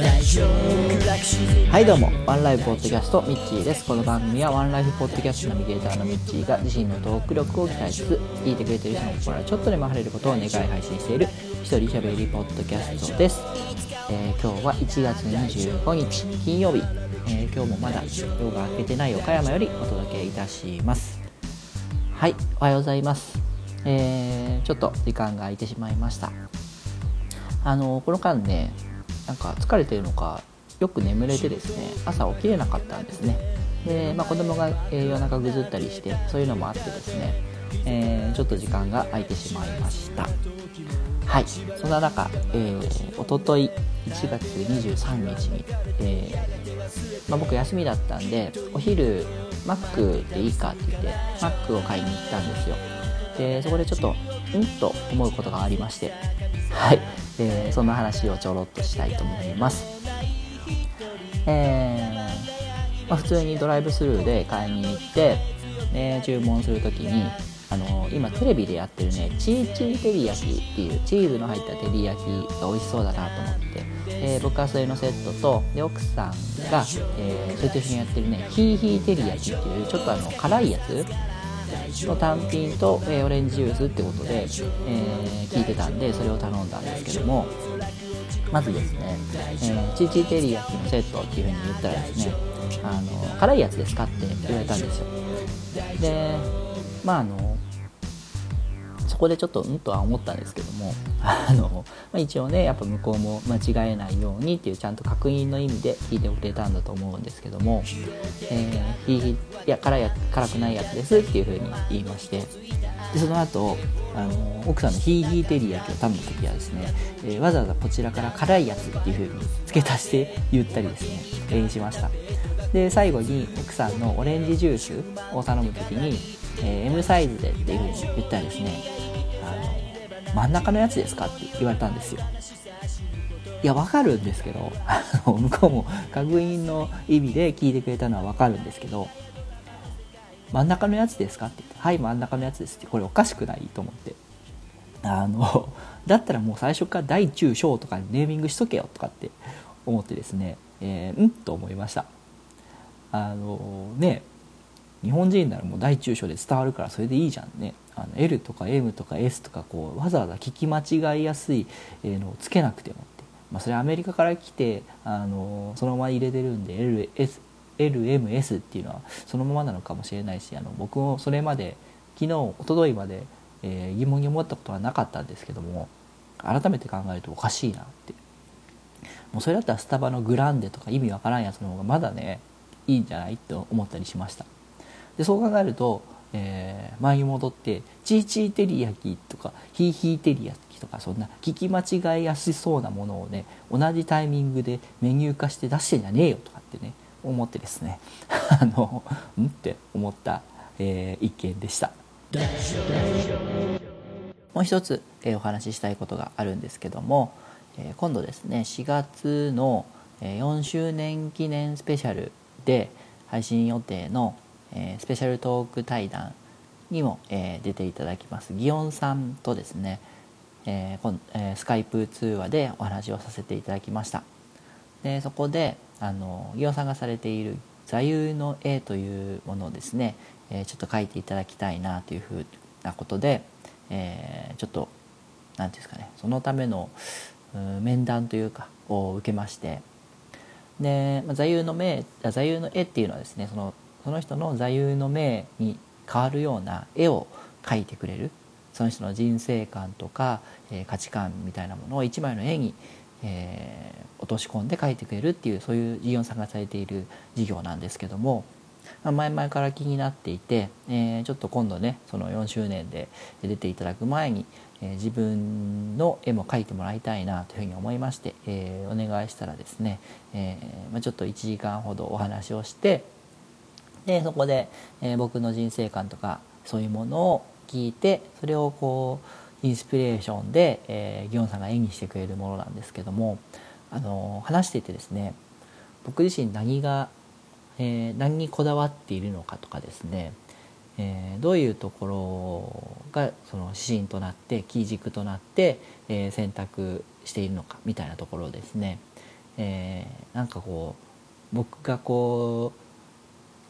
はいどうも。ワンライフポッドキャストミッチーです。この番組はワンライフポッドキャストナビゲーターのミッチーが自身のトーク力を鍛えつつ聞いてくれてる人の心がちょっとでも晴れることを願い配信している一人喋りポッドキャストです、えー、今日は1月25日金曜日、えー、今日もまだ夜が明けてない岡山よりお届けいたします。はいおはようございます。えー、ちょっと時間が空いてしまいました。あのこの間ねなんか疲れてるのかよく眠れてですね朝起きれなかったんですね。で、まあ、子供が、え夜中ぐずったりしてそういうのもあってですね、えー、ちょっと時間が空いてしまいました。はい。そんな中、えー、おととい1月23日に、えー、まあ、僕休みだったんでお昼マックでいいかって言ってマックを買いに行ったんですよ。でそこでちょっとうんと思うことがありまして。はい。えー、そんな話をちょろっとしたいと思います。えー、まあ、普通にドライブスルーで買いに行って、ね、注文する時にあの今テレビでやってるねチーチーテリヤキっていうチーズの入ったテリヤキが美味しそうだなと思って、えー、僕はそれのセットとで奥さんが、えー、それと一緒にやってるねヒーヒーテリヤキっていうちょっとあの辛いやつの単品と、えー、オレンジジュースってことで、えー、聞いてたんでそれを頼んだんですけどもまずですね、えー、チーチーテリヤキのセットっていう風に言ったらですねあの辛いやつですかって言われたんですよ。でまああのそこでちょっとうんとは思ったんですけどもあの、まあ、一応ねやっぱ向こうも間違えないようにっていうちゃんと確認の意味で聞いてくれたんだと思うんですけども「えー、いや辛いや辛くないやつです」っていうふうに言いまして。でその後あの奥さんのヒーヒーテリー焼きを頼む時はですね、えー、わざわざこちらから辛いやつっていう風に付け足して言ったりですね、えー、しました。で最後に奥さんのオレンジジュースを頼む時に、えー、M サイズでっていう風に言ったらですねあの真ん中のやつですかって言われたんですよ。いやわかるんですけど向こうも確認の意味で聞いてくれたのはわかるんですけど真ん中のやつですかって言ってはい真ん中のやつですってこれおかしくない？と思って。あの だったらもう最初から大中小とかネーミングしとけよとかって思ってですね、えー、うんと思いました。あのね日本人ならもう大中小で伝わるからそれでいいじゃんね。あの L とか M とか S とかこうわざわざ聞き間違いやすいのをつけなくてもって、まあ、それアメリカから来てあのそのまま入れてるんで LS LMS っていうのはそのままなのかもしれないしあの僕もそれまで昨日一昨日まで、えー、疑問に思ったことはなかったんですけども改めて考えるとおかしいなって。もうそれだったらスタバのグランデとか意味わからんやつの方がまだねいいんじゃないと思ったりしました。でそう考えると、えー、前に戻ってチーチーテリヤキとかヒーヒーテリヤキとかそんな聞き間違いやすそうなものをね同じタイミングでメニュー化して出してんじゃねえよとかってね思ってですね。あのうん？って思った、えー、一件でした。もう一つ、えー、お話ししたいことがあるんですけども、えー、今度ですね4月の4周年記念スペシャルで配信予定のえー、スペシャルトーク対談にも、えー、出ていただきます。祇園さんとですね、えーえー、スカイプ通話でお話をさせていただきました。でそこであの祇園さんがされている座右の絵というものをですね、えー、ちょっと書いていただきたいなというふうなことで、えー、ちょっと何ていうんですかねそのための面談というかを受けまして。で、まあ、座右の銘座右の絵っていうのはですねそのその人の座右の銘に変わるような絵を描いてくれる。その人の人生観とか、えー、価値観みたいなものを一枚の絵に、えー、落とし込んで描いてくれるっていうそういう事業さんがされている事業なんですけども、まあ、前々から気になっていて、えー、ちょっと今度ねその4周年で出ていただく前に、え自分の絵も描いてもらいたいなというふうに思いまして、えお願いしたらですね、えまあ、ちょっと1時間ほどお話をしてでそこで、え、僕の人生観とかそういうものを聞いてそれをこうインスピレーションで、えー、ギョンさんが演技してくれるものなんですけども、あの、話していてですね僕自身何が、えー、何にこだわっているのかとかですね、えー、どういうところがその指針となってキー軸となって、えー、選択しているのかみたいなところをですね、えー、なんかこう僕がこう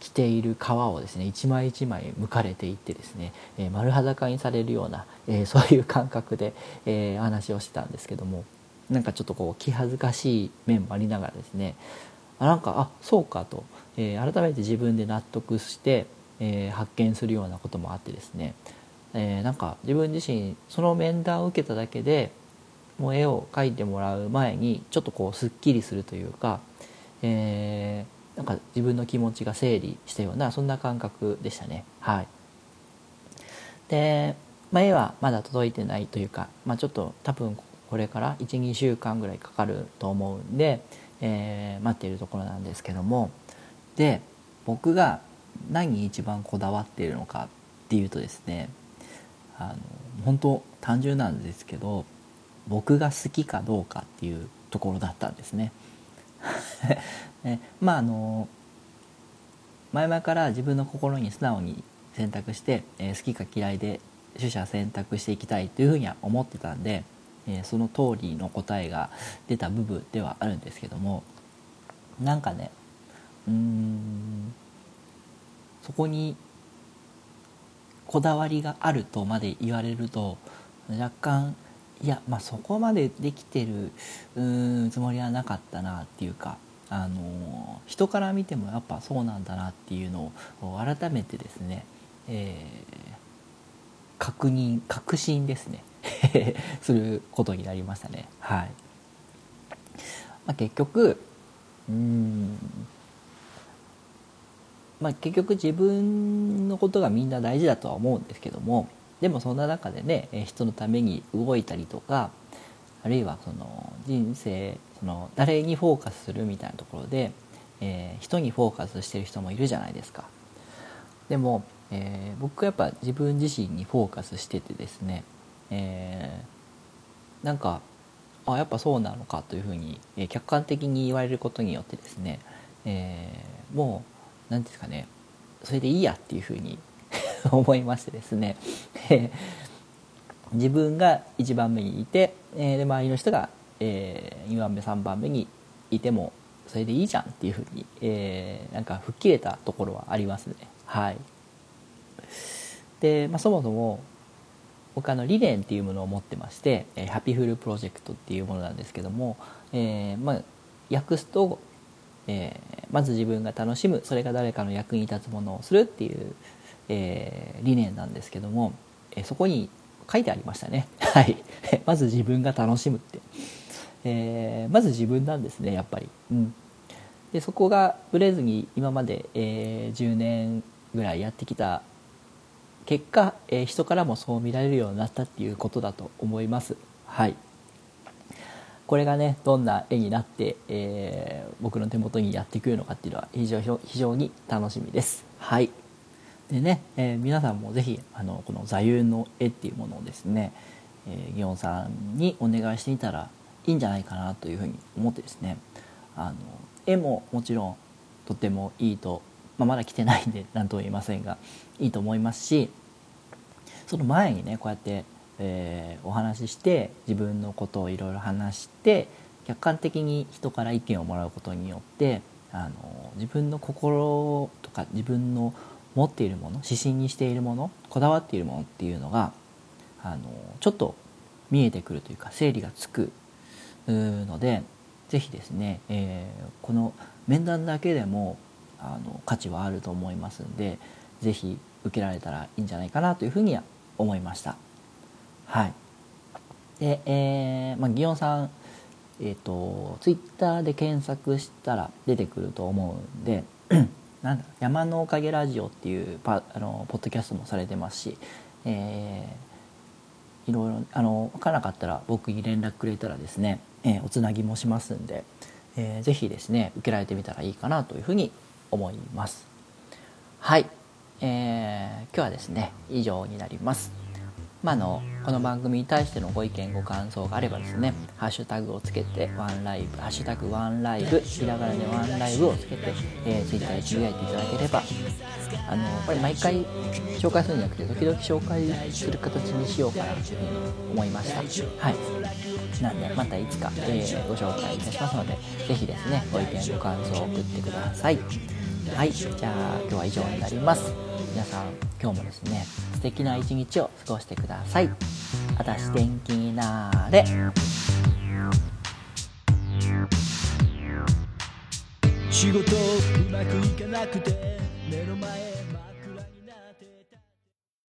着ている皮をですね一枚一枚剥かれていってですね、えー、丸裸にされるような、えー、そういう感覚で、えー、話をしてたんですけどもなんかちょっとこう気恥ずかしい面もありながらですねあなんかあそうかと、えー、改めて自分で納得して、えー、発見するようなこともあってですね、えー、なんか自分自身その面談を受けただけでもう絵を描いてもらう前にちょっとこうすっきりするというか、えー、なんか自分の気持ちが整理したようなそんな感覚でしたね。はい、で、まあ、絵はまだ届いてないというか、まあ、ちょっと多分これから12週間ぐらいかかると思うんで、えー、待っているところなんですけどもで僕が何に一番こだわっているのかっていうとですねあの本当単純なんですけど僕が好きかどうかっていうところだったんですね。ねまああの前々から自分の心に素直に選択して、えー、好きか嫌いで取捨選択していきたいというふうには思ってたんで、えー、その通りの答えが出た部分ではあるんですけどもなんかねうーんそこにこだわりがあるとまで言われると若干いやまあそこまでできてるうーんつもりはなかったなっていうかあの人から見てもやっぱそうなんだなっていうのを改めてですね、えー、確認確信ですね。することになりましたね。はい、まあ、結局うん。まあ結局自分のことがみんな大事だとは思うんですけどもでもそんな中でね人のために動いたりとかあるいはその人生その誰にフォーカスするみたいなところで、えー、人にフォーカスしてる人もいるじゃないですか。でも、えー、僕はやっぱ自分自身にフォーカスしててですね、えー、なんかあやっぱそうなのかというふうに、え、客観的に言われることによってですね、えー、もう何ですかねそれでいいやっていうふうに 思いましてですね自分が1番目にいて、えー、で周りの人が、えー、2番目3番目にいてもそれでいいじゃんっていうふうに、えー、なんか吹っ切れたところはありますね。はい。で、まあ、そもそも僕あの理念っていうものを持ってまして、えー、ハピフルプロジェクトっていうものなんですけども、えー、まあ訳すと、えー、まず自分が楽しむそれが誰かの役に立つものをするっていうえー、理念なんですけども、え、そこに書いてありましたね。はい。まず自分が楽しむって。えー、まず自分なんですね、やっぱり。うん。で、そこがブレずに今まで、えー、10年ぐらいやってきた結果、えー、人からもそう見られるようになったっていうことだと思います。はい。これがねどんな絵になって、えー、僕の手元にやってくるのかっていうのは非常非常に楽しみです。はい。でね、えー、皆さんも是非あのこの座右の絵っていうものをですね、えー、ギオンさんにお願いしてみたらいいんじゃないかなというふうに思ってですねあの絵ももちろんとてもいいと、まあ、まだ来てないんで 何とも言えませんがいいと思いますしその前にねこうやって、えー、お話しして自分のことをいろいろ話して客観的に人から意見をもらうことによってあの自分の心とか自分の持っているもの指針にしているものこだわっているものっていうのがあのちょっと見えてくるというか整理がつくので是非ですね、えー、この面談だけでもあの価値はあると思いますんで是非受けられたらいいんじゃないかなというふうには思いました。はい、で、えーまあ、ギオンさんえーと、とツイッターで検索したら出てくると思うんでなんだ山のおかげラジオっていうパあのポッドキャストもされてますし、えー、いろいろあの分からなかったら僕に連絡くれたらですね、えー、おつなぎもしますんで、えー、ぜひですね受けられてみたらいいかなというふうに思います。はい、えー、今日はですね以上になります。まあ、のこの番組に対してのご意見ご感想があればですねハッシュタグをつけてワンライブハッシュタグワンライブひらがなでワンライブをつけて、えー、ツイッターでつぶやいていただければあのこれ毎回紹介するんじゃなくて時々紹介する形にしようかなというふうに思いました。はい。なんでまたいつか、えー、ご紹介いたしますので是非ですねご意見ご感想を送ってください。はい。じゃあ今日は以上になります。皆さん今日もですね素敵な一日を過ごしてください。あたし天気になれ。仕事うまくいかなくて目の前